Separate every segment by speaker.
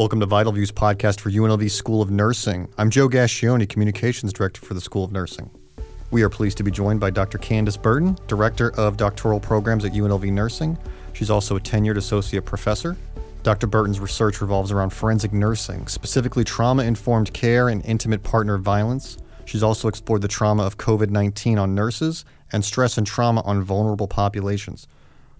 Speaker 1: Welcome to Vital Views podcast for UNLV School of Nursing. I'm Joe Gascioni, Communications Director for the School of Nursing. We are pleased to be joined by Dr. Candace Burton, Director of Doctoral Programs at UNLV Nursing. She's also a tenured associate professor. Dr. Burton's research revolves around forensic nursing, specifically trauma informed care and intimate partner violence. She's also explored the trauma of COVID 19 on nurses and stress and trauma on vulnerable populations.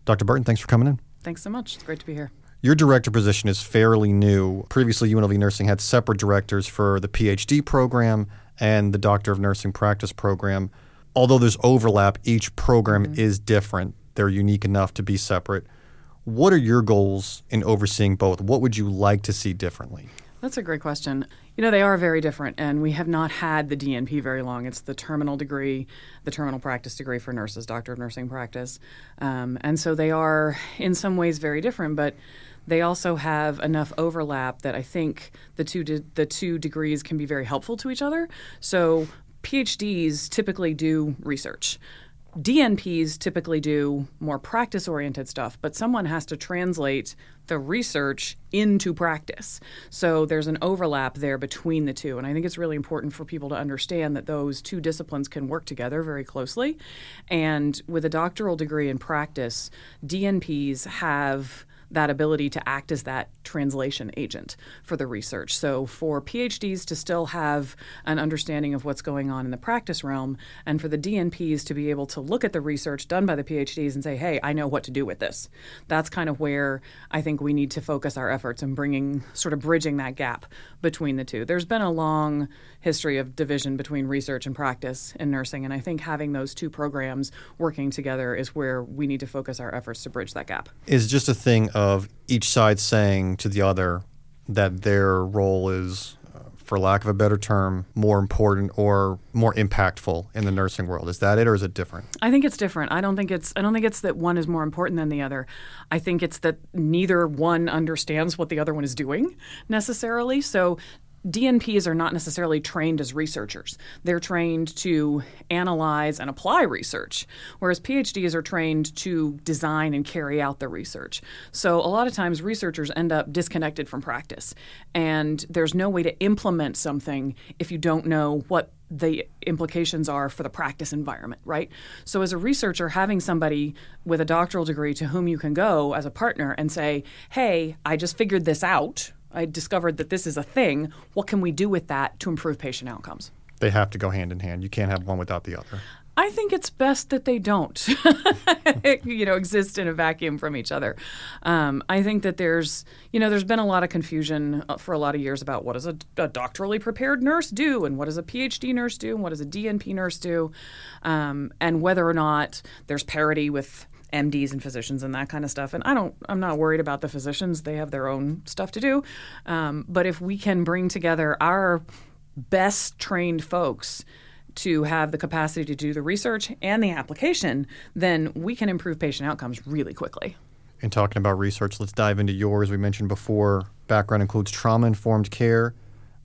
Speaker 1: Dr. Burton, thanks for coming in.
Speaker 2: Thanks so much. It's great to be here.
Speaker 1: Your director position is fairly new. Previously, UNLV Nursing had separate directors for the PhD program and the Doctor of Nursing practice program. Although there's overlap, each program mm-hmm. is different. They're unique enough to be separate. What are your goals in overseeing both? What would you like to see differently?
Speaker 2: That's a great question. You know, they are very different, and we have not had the DNP very long. It's the terminal degree, the terminal practice degree for nurses, Doctor of Nursing Practice. Um, and so they are, in some ways, very different, but they also have enough overlap that I think the two de- the two degrees can be very helpful to each other. So PhDs typically do research. DNPs typically do more practice oriented stuff, but someone has to translate the research into practice. So there's an overlap there between the two. And I think it's really important for people to understand that those two disciplines can work together very closely. And with a doctoral degree in practice, DNPs have that ability to act as that translation agent for the research. So for PhDs to still have an understanding of what's going on in the practice realm, and for the DNPs to be able to look at the research done by the PhDs and say, hey, I know what to do with this. That's kind of where I think we need to focus our efforts in bringing, sort of bridging that gap between the two. There's been a long history of division between research and practice in nursing, and I think having those two programs working together is where we need to focus our efforts to bridge that gap.
Speaker 1: Is just a thing of each side saying to the other that their role is uh, for lack of a better term, more important or more impactful in the nursing world. Is that it, or is it different?
Speaker 2: I think it's different. I don't think it's. I don't think it's that one is more important than the other. I think it's that neither one understands what the other one is doing necessarily. So DNPs are not necessarily trained as researchers. They're trained to analyze and apply research, whereas PhDs are trained to design and carry out the research. So a lot of times researchers end up disconnected from practice, and there's no way to implement something if you don't know what the implications are for the practice environment, right? So, as a researcher, having somebody with a doctoral degree to whom you can go as a partner and say, Hey, I just figured this out I discovered that this is a thing. What can we do with that to improve patient outcomes?
Speaker 1: They have to go hand in hand. You can't have one without the other.
Speaker 2: I think it's best that they don't, you know, exist in a vacuum from each other. Um, I think that there's, you know, there's been a lot of confusion uh, for a lot of years about what does a, a, doctorally prepared nurse do, and what does a PhD nurse do, and what does a DNP nurse do, um, and whether or not there's parity with MDs and physicians and that kind of stuff. And I don't, I'm not worried about the physicians; they have their own stuff to do. Um, but if we can bring together our best trained folks to have the capacity to do the research and the application, then we can improve patient outcomes really quickly.
Speaker 1: In talking about research, let's dive into yours. We mentioned before background includes trauma informed care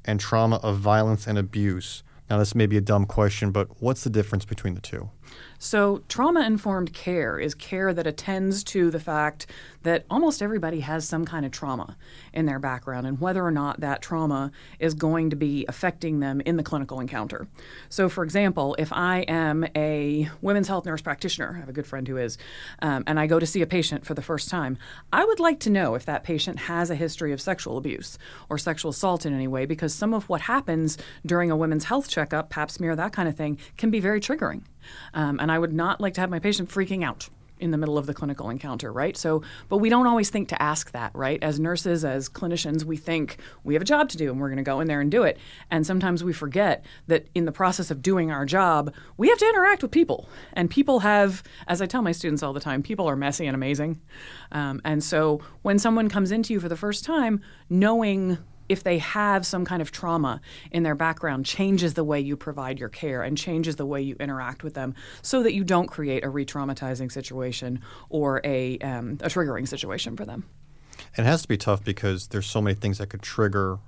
Speaker 1: and trauma of violence and abuse. Now, this may be a dumb question, but what's the difference between the two?
Speaker 2: So, trauma informed care is care that attends to the fact that almost everybody has some kind of trauma in their background and whether or not that trauma is going to be affecting them in the clinical encounter. So, for example, if I am a women's health nurse practitioner, I have a good friend who is, um, and I go to see a patient for the first time, I would like to know if that patient has a history of sexual abuse or sexual assault in any way because some of what happens during a women's health checkup, pap smear, that kind of thing, can be very triggering. Um, and I would not like to have my patient freaking out in the middle of the clinical encounter, right? So, but we don't always think to ask that, right? As nurses, as clinicians, we think we have a job to do and we're going to go in there and do it. And sometimes we forget that in the process of doing our job, we have to interact with people. And people have, as I tell my students all the time, people are messy and amazing. Um, and so when someone comes into you for the first time, knowing if they have some kind of trauma in their background changes the way you provide your care and changes the way you interact with them so that you don't create a re-traumatizing situation or a, um, a triggering situation for them.
Speaker 1: It has to be tough because there's so many things that could trigger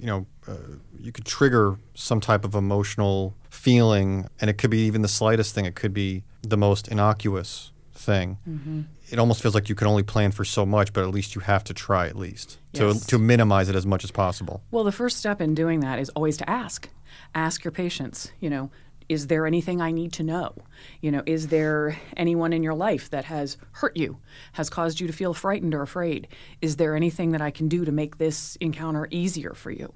Speaker 1: you know uh, you could trigger some type of emotional feeling and it could be even the slightest thing. It could be the most innocuous thing. Mm-hmm. It almost feels like you can only plan for so much, but at least you have to try at least to to minimize it as much as possible.
Speaker 2: Well, the first step in doing that is always to ask. Ask your patients, you know, is there anything I need to know? You know, is there anyone in your life that has hurt you, has caused you to feel frightened or afraid? Is there anything that I can do to make this encounter easier for you?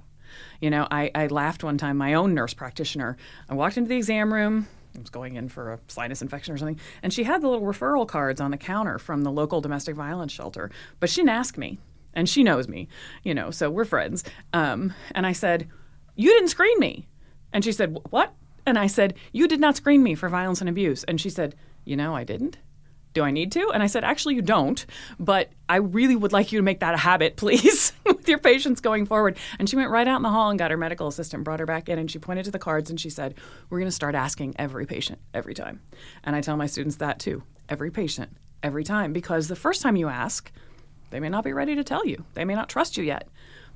Speaker 2: You know, I, I laughed one time, my own nurse practitioner. I walked into the exam room. Was going in for a sinus infection or something, and she had the little referral cards on the counter from the local domestic violence shelter. But she didn't ask me, and she knows me, you know, so we're friends. Um, and I said, You didn't screen me. And she said, What? And I said, You did not screen me for violence and abuse. And she said, You know, I didn't. Do I need to? And I said, Actually, you don't, but I really would like you to make that a habit, please, with your patients going forward. And she went right out in the hall and got her medical assistant, brought her back in, and she pointed to the cards and she said, We're going to start asking every patient every time. And I tell my students that too every patient, every time, because the first time you ask, they may not be ready to tell you. They may not trust you yet.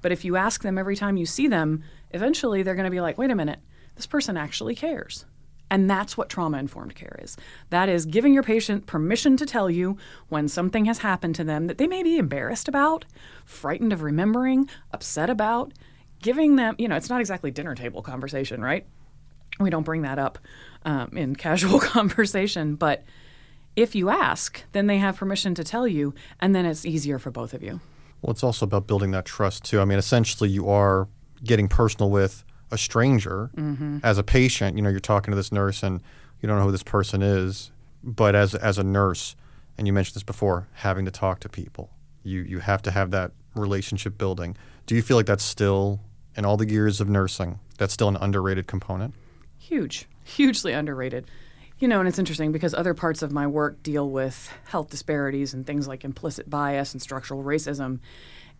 Speaker 2: But if you ask them every time you see them, eventually they're going to be like, wait a minute, this person actually cares. And that's what trauma informed care is. That is giving your patient permission to tell you when something has happened to them that they may be embarrassed about, frightened of remembering, upset about, giving them, you know, it's not exactly dinner table conversation, right? We don't bring that up um, in casual conversation, but if you ask, then they have permission to tell you, and then it's easier for both of you.
Speaker 1: Well, it's also about building that trust too. I mean, essentially, you are getting personal with a stranger mm-hmm. as a patient. You know, you're talking to this nurse, and you don't know who this person is. But as as a nurse, and you mentioned this before, having to talk to people, you you have to have that relationship building. Do you feel like that's still in all the years of nursing? That's still an underrated component.
Speaker 2: Huge, hugely underrated. You know, and it's interesting because other parts of my work deal with health disparities and things like implicit bias and structural racism.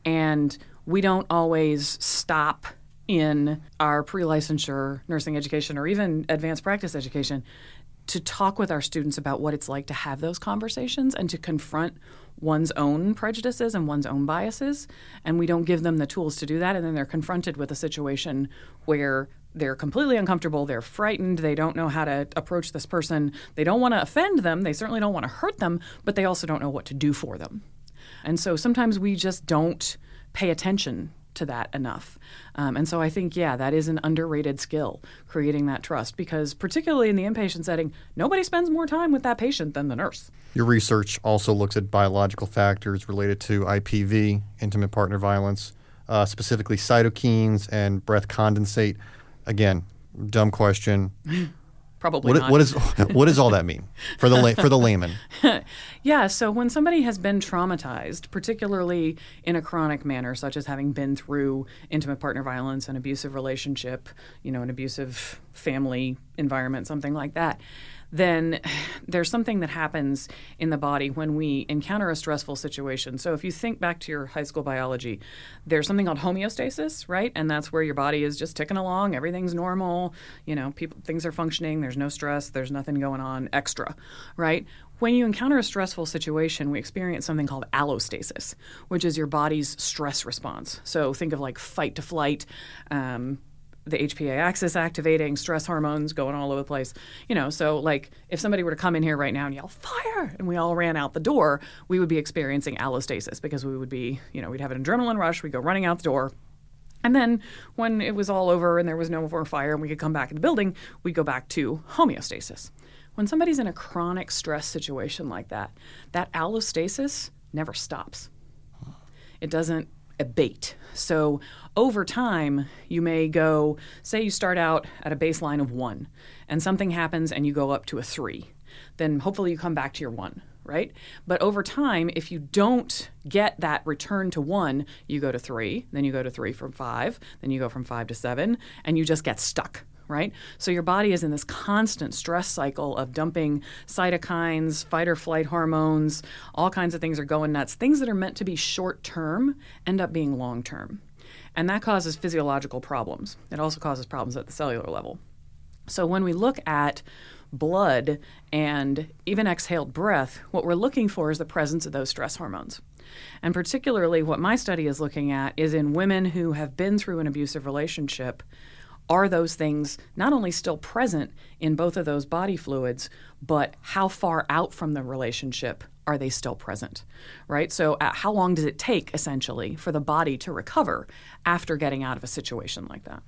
Speaker 2: And we don't always stop in our pre licensure nursing education or even advanced practice education to talk with our students about what it's like to have those conversations and to confront one's own prejudices and one's own biases. And we don't give them the tools to do that. And then they're confronted with a situation where they're completely uncomfortable, they're frightened, they don't know how to approach this person, they don't want to offend them, they certainly don't want to hurt them, but they also don't know what to do for them. And so sometimes we just don't pay attention to that enough. Um, and so I think, yeah, that is an underrated skill, creating that trust, because particularly in the inpatient setting, nobody spends more time with that patient than the nurse.
Speaker 1: Your research also looks at biological factors related to IPV, intimate partner violence, uh, specifically cytokines and breath condensate. Again, dumb question.
Speaker 2: Probably
Speaker 1: What,
Speaker 2: not.
Speaker 1: what is what does all that mean for the la- for the layman?
Speaker 2: Yeah, so when somebody has been traumatized, particularly in a chronic manner, such as having been through intimate partner violence, an abusive relationship, you know, an abusive family environment, something like that, then there's something that happens in the body when we encounter a stressful situation. So if you think back to your high school biology, there's something called homeostasis, right? And that's where your body is just ticking along, everything's normal, you know, people things are functioning, there's no stress, there's nothing going on extra, right? When you encounter a stressful situation, we experience something called allostasis, which is your body's stress response. So think of like fight to flight, um, the HPA axis activating, stress hormones going all over the place. You know, so like if somebody were to come in here right now and yell fire and we all ran out the door, we would be experiencing allostasis because we would be, you know, we'd have an adrenaline rush, we'd go running out the door. And then when it was all over and there was no more fire and we could come back in the building, we'd go back to homeostasis. When somebody's in a chronic stress situation like that, that allostasis never stops it doesn't abate. So over time, you may go, say you start out at a baseline of one, and something happens and you go up to a three. Then hopefully you come back to your one, right? But over time, if you don't get that return to one, you go to three, then you go to three from five, then you go from five to seven, and you just get stuck right? So your body is in this constant stress cycle of dumping cytokines, fight or flight hormones, all kinds of things are going nuts. Things that are meant to be short term end up being long term. And that causes physiological problems. It also causes problems at the cellular level. So when we look at blood and even exhaled breath, what we're looking for is the presence of those stress hormones. And particularly, what my study is looking at is in women who have been through an abusive relationship are those things not only still present in both of those body fluids, but how far out from the relationship are they still present? Right? So, uh, how long does it take essentially for the body to recover after getting out of a situation like that?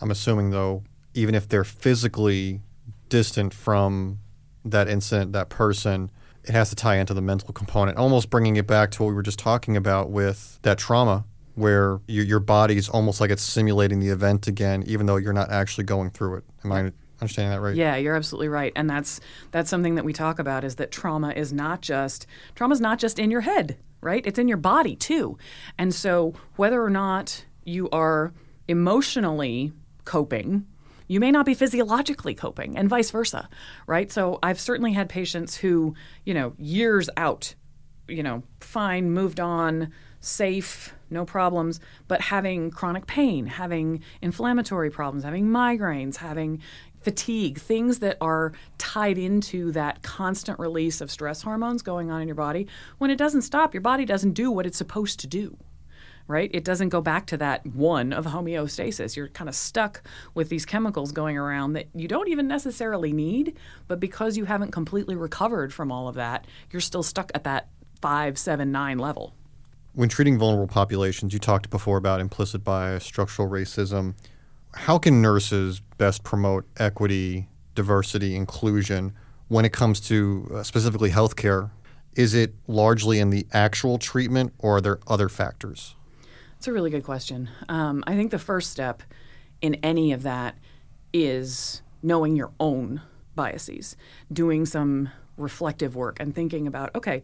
Speaker 1: I'm assuming, though, even if they're physically distant from that incident, that person, it has to tie into the mental component, almost bringing it back to what we were just talking about with that trauma, where your, your is almost like it's simulating the event again, even though you're not actually going through it. Am I understanding that right?
Speaker 2: Yeah, you're absolutely right, and that's that's something that we talk about is that trauma is not just trauma is not just in your head, right? It's in your body too, and so whether or not you are emotionally coping you may not be physiologically coping and vice versa right so i've certainly had patients who you know years out you know fine moved on safe no problems but having chronic pain having inflammatory problems having migraines having fatigue things that are tied into that constant release of stress hormones going on in your body when it doesn't stop your body doesn't do what it's supposed to do right? It doesn't go back to that one of homeostasis. You're kind of stuck with these chemicals going around that you don't even necessarily need, but because you haven't completely recovered from all of that, you're still stuck at that five, seven, nine level.
Speaker 1: When treating vulnerable populations, you talked before about implicit bias, structural racism. How can nurses best promote equity, diversity, inclusion when it comes to uh, specifically healthcare? Is it largely in the actual treatment or are there other factors?
Speaker 2: It's a really good question. Um, I think the first step in any of that is knowing your own biases, doing some reflective work, and thinking about okay,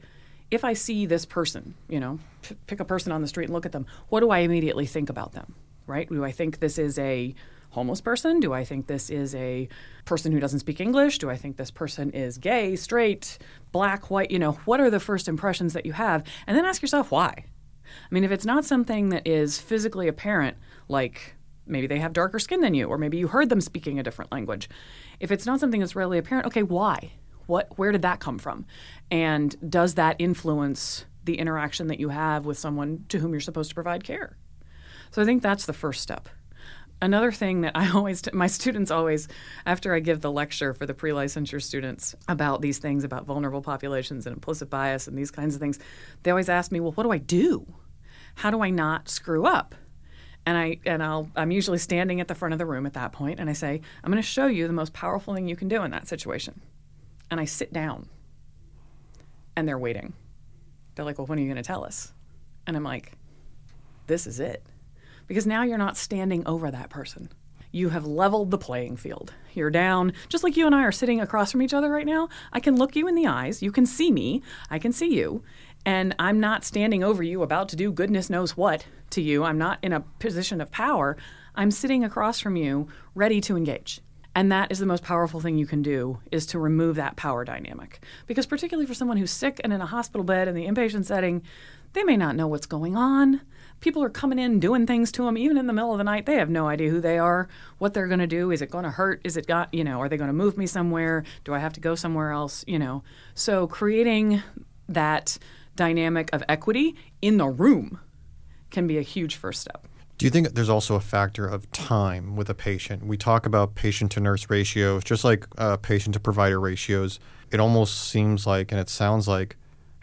Speaker 2: if I see this person, you know, p- pick a person on the street and look at them, what do I immediately think about them? Right? Do I think this is a homeless person? Do I think this is a person who doesn't speak English? Do I think this person is gay, straight, black, white? You know, what are the first impressions that you have? And then ask yourself why. I mean, if it's not something that is physically apparent, like maybe they have darker skin than you, or maybe you heard them speaking a different language, if it's not something that's readily apparent, okay, why? What, where did that come from? And does that influence the interaction that you have with someone to whom you're supposed to provide care? So I think that's the first step. Another thing that I always, my students always, after I give the lecture for the pre licensure students about these things, about vulnerable populations and implicit bias and these kinds of things, they always ask me, well, what do I do? How do I not screw up? And I and I'll I'm usually standing at the front of the room at that point and I say, I'm going to show you the most powerful thing you can do in that situation. And I sit down. And they're waiting. They're like, "Well, when are you going to tell us?" And I'm like, "This is it." because now you're not standing over that person. You have leveled the playing field. You're down, just like you and I are sitting across from each other right now. I can look you in the eyes. You can see me. I can see you. And I'm not standing over you about to do goodness knows what to you. I'm not in a position of power. I'm sitting across from you, ready to engage. And that is the most powerful thing you can do is to remove that power dynamic. Because particularly for someone who's sick and in a hospital bed in the inpatient setting, they may not know what's going on. People are coming in doing things to them even in the middle of the night they have no idea who they are what they're going to do is it going to hurt is it got you know are they going to move me somewhere do i have to go somewhere else you know? So creating that dynamic of equity in the room can be a huge first step
Speaker 1: do you think there's also a factor of time with a patient? We talk about patient to nurse ratios, just like uh, patient to provider ratios. It almost seems like, and it sounds like,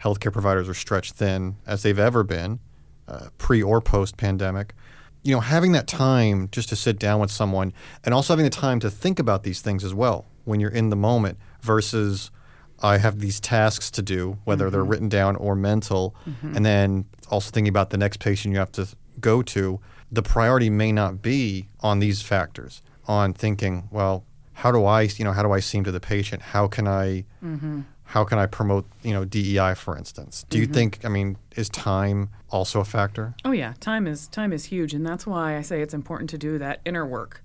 Speaker 1: healthcare providers are stretched thin as they've ever been uh, pre or post pandemic. You know, having that time just to sit down with someone and also having the time to think about these things as well when you're in the moment versus I have these tasks to do, whether mm-hmm. they're written down or mental, mm-hmm. and then also thinking about the next patient you have to go to. The priority may not be on these factors, on thinking, well, how do I, you know, how do I seem to the patient? How can I, mm-hmm how can I promote, you know, DEI, for instance? Do you mm-hmm. think, I mean, is time also a factor?
Speaker 2: Oh yeah, time is time is huge, and that's why I say it's important to do that inner work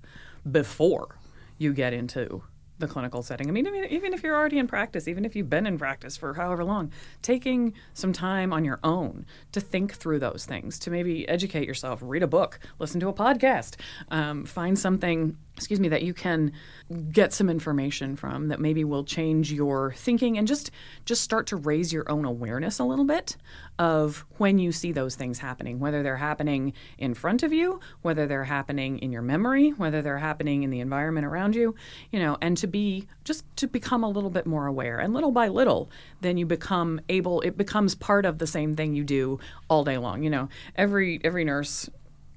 Speaker 2: before you get into the clinical setting. I mean, even if you're already in practice, even if you've been in practice for however long, taking some time on your own to think through those things, to maybe educate yourself, read a book, listen to a podcast, um, find something excuse me, that you can get some information from that maybe will change your thinking and just just start to raise your own awareness a little bit of when you see those things happening, whether they're happening in front of you, whether they're happening in your memory, whether they're happening in the environment around you, you know, and to be just to become a little bit more aware. And little by little, then you become able it becomes part of the same thing you do all day long. You know, every every nurse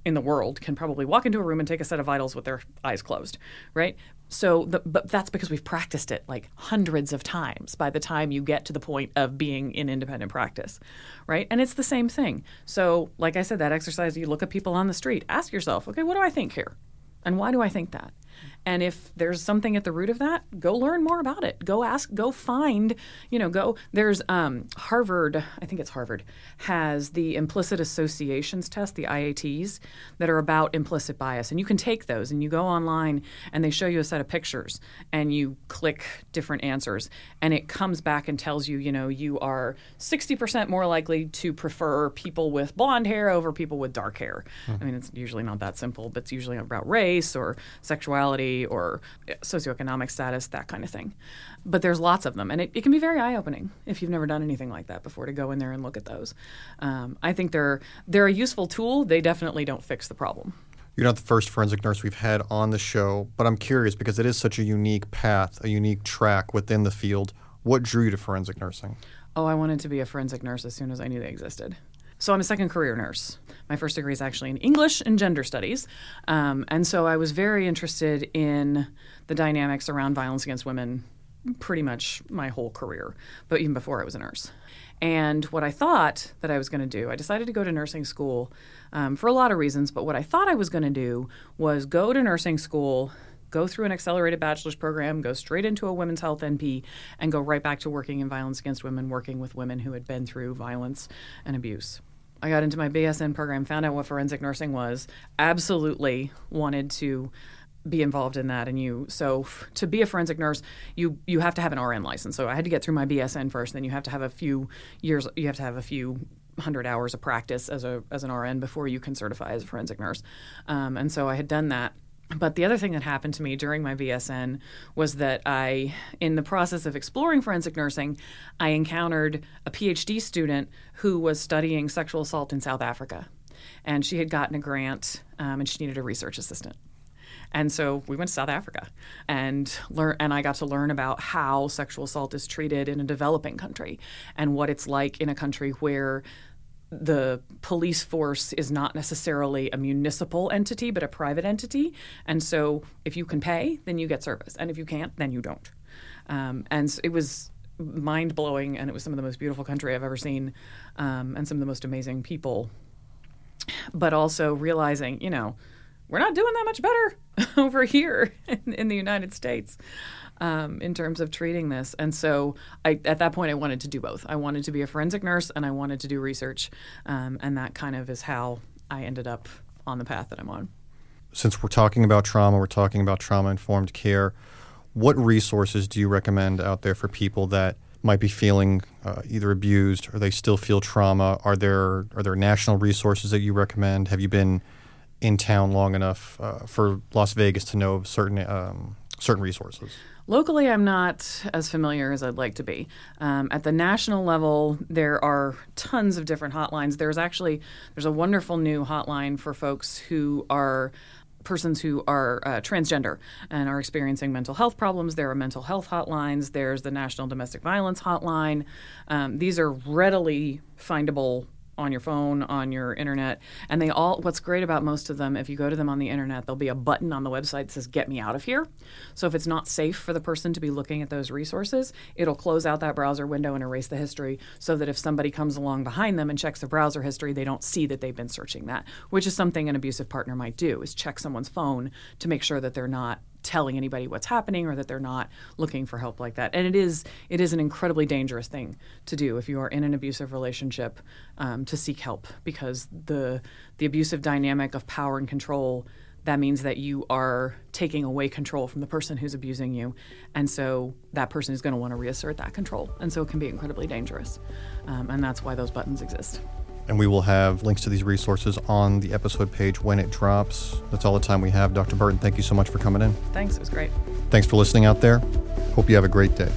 Speaker 2: in the world can probably walk into a room and take a set of vitals with their eyes closed, right? So, the, but that's because we've practiced it like hundreds of times by the time you get to the point of being in independent practice, right? And it's the same thing. So, like I said, that exercise, you look at people on the street, ask yourself, okay, what do I think here? And why do I think that? And if there's something at the root of that, go learn more about it. Go ask, go find, you know, go. There's um, Harvard, I think it's Harvard, has the implicit associations test, the IATs, that are about implicit bias. And you can take those and you go online and they show you a set of pictures and you click different answers. And it comes back and tells you, you know, you are 60% more likely to prefer people with blonde hair over people with dark hair. Mm-hmm. I mean, it's usually not that simple, but it's usually about race or sexuality or socioeconomic status, that kind of thing. But there's lots of them, and it, it can be very eye opening if you've never done anything like that before to go in there and look at those. Um, I think they're they're a useful tool. They definitely don't fix the problem.
Speaker 1: You're not the first forensic nurse we've had on the show, but I'm curious because it is such a unique path, a unique track within the field. What drew you to forensic nursing?
Speaker 2: Oh, I wanted to be a forensic nurse as soon as I knew they existed. So I'm a second career nurse. My first degree is actually in English and gender studies. Um, and so I was very interested in the dynamics around violence against women pretty much my whole career, but even before I was a nurse. And what I thought that I was going to do, I decided to go to nursing school um, for a lot of reasons, but what I thought I was going to do was go to nursing school, go through an accelerated bachelor's program, go straight into a women's health NP, and go right back to working in violence against women, working with women who had been through violence and abuse. I got into my BSN program, found out what forensic nursing was, absolutely wanted to be involved in that. And you so to be a forensic nurse you you have to have an RN license. So I had to get through my BSN first then you have to have a few years you have to have a few hundred hours of practice as a as an RN before you can certify as a forensic nurse. Um, and so I had done that but the other thing that happened to me during my BSN was that I, in the process of exploring forensic nursing, I encountered a PhD student who was studying sexual assault in South Africa. And she had gotten a grant um, and she needed a research assistant. And so we went to South Africa and learn and I got to learn about how sexual assault is treated in a developing country and what it's like in a country where the police force is not necessarily a municipal entity, but a private entity. And so if you can pay, then you get service. And if you can't, then you don't. Um, and so it was mind blowing, and it was some of the most beautiful country I've ever seen, um, and some of the most amazing people. But also realizing, you know, we're not doing that much better over here in, in the United States um, in terms of treating this. And so I, at that point, I wanted to do both. I wanted to be a forensic nurse and I wanted to do research. Um, and that kind of is how I ended up on the path that I'm on.
Speaker 1: Since we're talking about trauma, we're talking about trauma informed care. What resources do you recommend out there for people that might be feeling uh, either abused or they still feel trauma? Are there are there national resources that you recommend? Have you been in town long enough uh, for Las Vegas to know of certain um, certain resources?
Speaker 2: Locally, I'm not as familiar as I'd like to be. Um, at the national level, there are tons of different hotlines. There's actually there's a wonderful new hotline for folks who are persons who are uh, transgender and are experiencing mental health problems. There are mental health hotlines. There's the National Domestic Violence Hotline. Um, these are readily findable on your phone, on your internet. And they all, what's great about most of them, if you go to them on the internet, there'll be a button on the website that says, Get me out of here. So if it's not safe for the person to be looking at those resources, it'll close out that browser window and erase the history so that if somebody comes along behind them and checks the browser history, they don't see that they've been searching that, which is something an abusive partner might do, is check someone's phone to make sure that they're not telling anybody what's happening or that they're not looking for help like that. And it is it is an incredibly dangerous thing to do if you are in an abusive relationship um, to seek help because the the abusive dynamic of power and control that means that you are taking away control from the person who's abusing you. And so that person is going to want to reassert that control. And so it can be incredibly dangerous. Um, and that's why those buttons exist.
Speaker 1: And we will have links to these resources on the episode page when it drops. That's all the time we have. Dr. Burton, thank you so much for coming in.
Speaker 2: Thanks. It was great.
Speaker 1: Thanks for listening out there. Hope you have a great day.